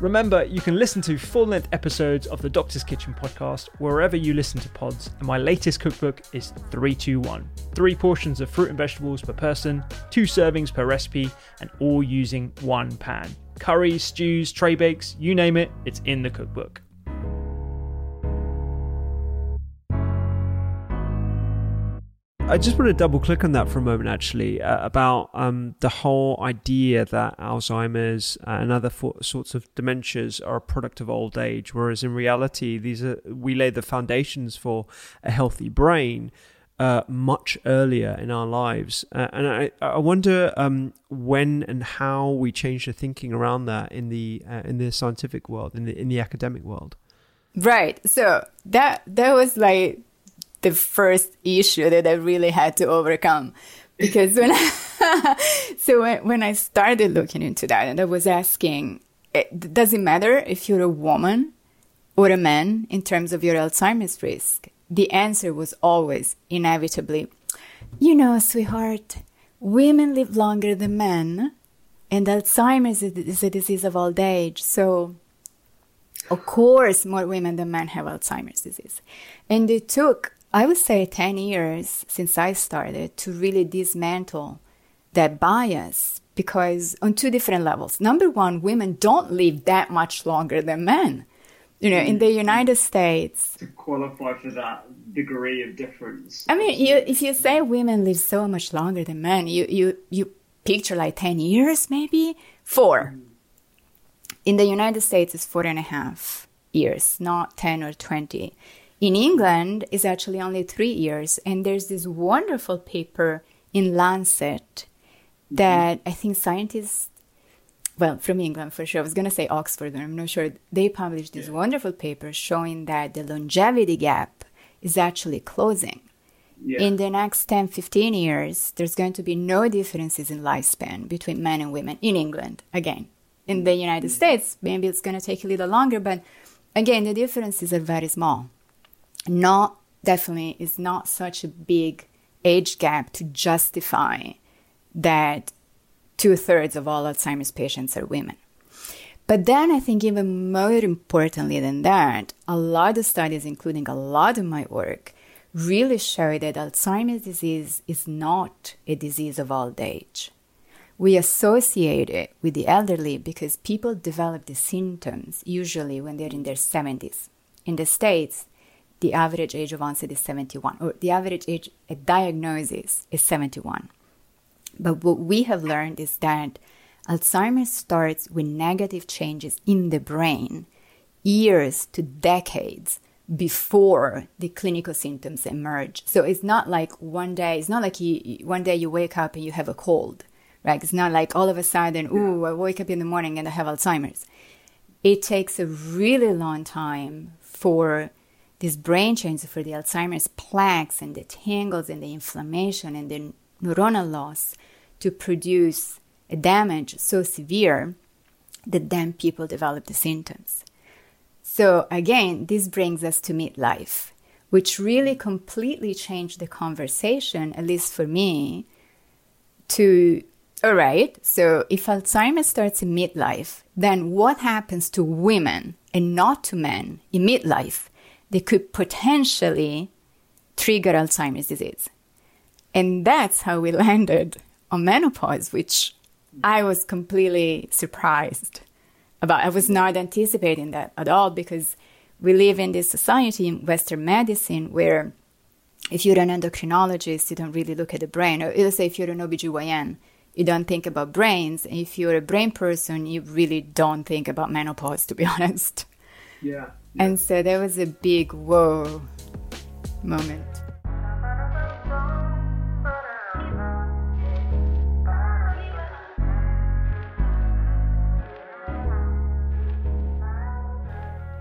Remember, you can listen to full length episodes of the Doctor's Kitchen podcast wherever you listen to pods, and my latest cookbook is 321. Three portions of fruit and vegetables per person, two servings per recipe, and all using one pan. Curries, stews, tray bakes, you name it, it's in the cookbook. I just want to double click on that for a moment, actually, uh, about um, the whole idea that Alzheimer's and other for- sorts of dementias are a product of old age, whereas in reality, these are we lay the foundations for a healthy brain uh, much earlier in our lives, uh, and I, I wonder um, when and how we change the thinking around that in the uh, in the scientific world, in the in the academic world. Right. So that that was like the first issue that I really had to overcome. Because when I, so when, when I started looking into that and I was asking, eh, it, does it matter if you're a woman or a man in terms of your Alzheimer's risk? The answer was always inevitably, you know, sweetheart, women live longer than men and Alzheimer's is a disease of old age. So of course, more women than men have Alzheimer's disease. And it took I would say 10 years since I started to really dismantle that bias because on two different levels. Number one, women don't live that much longer than men. You know, in the United States, to qualify for that degree of difference. I mean, you, if you say women live so much longer than men, you you you picture like ten years, maybe four. In the United States, it's four and a half years, not ten or twenty. In England, it's actually only three years, and there's this wonderful paper in Lancet that I think scientists, well, from England for sure, I was going to say Oxford, but I'm not sure, they published this yeah. wonderful paper showing that the longevity gap is actually closing. Yeah. In the next 10, 15 years, there's going to be no differences in lifespan between men and women in England. Again, in the United mm-hmm. States, maybe it's going to take a little longer, but again, the differences are very small not definitely is not such a big age gap to justify that two thirds of all Alzheimer's patients are women. But then I think even more importantly than that, a lot of studies, including a lot of my work, really show that Alzheimer's disease is not a disease of old age. We associate it with the elderly because people develop the symptoms usually when they're in their 70s. In the States, the average age of onset is 71, or the average age at diagnosis is 71. But what we have learned is that Alzheimer's starts with negative changes in the brain years to decades before the clinical symptoms emerge. So it's not like one day, it's not like you, one day you wake up and you have a cold, right? It's not like all of a sudden, ooh, I wake up in the morning and I have Alzheimer's. It takes a really long time for these brain changes for the Alzheimer's plaques and the tangles and the inflammation and the neuronal loss to produce a damage so severe that then people develop the symptoms. So again, this brings us to midlife. which really completely changed the conversation, at least for me, to all right, so if Alzheimer's starts in midlife, then what happens to women and not to men in midlife? They could potentially trigger Alzheimer's disease. And that's how we landed on menopause, which I was completely surprised about. I was not anticipating that at all because we live in this society in Western medicine where if you're an endocrinologist, you don't really look at the brain. Or let's say if you're an OBGYN, you don't think about brains. And if you're a brain person, you really don't think about menopause, to be honest. Yeah. And so there was a big whoa moment.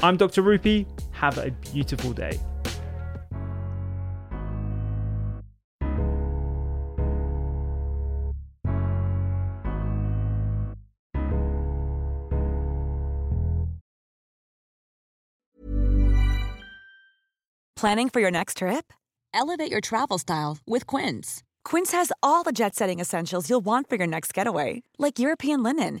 I'm Dr. Rupy. Have a beautiful day. Planning for your next trip? Elevate your travel style with Quince. Quince has all the jet setting essentials you'll want for your next getaway, like European linen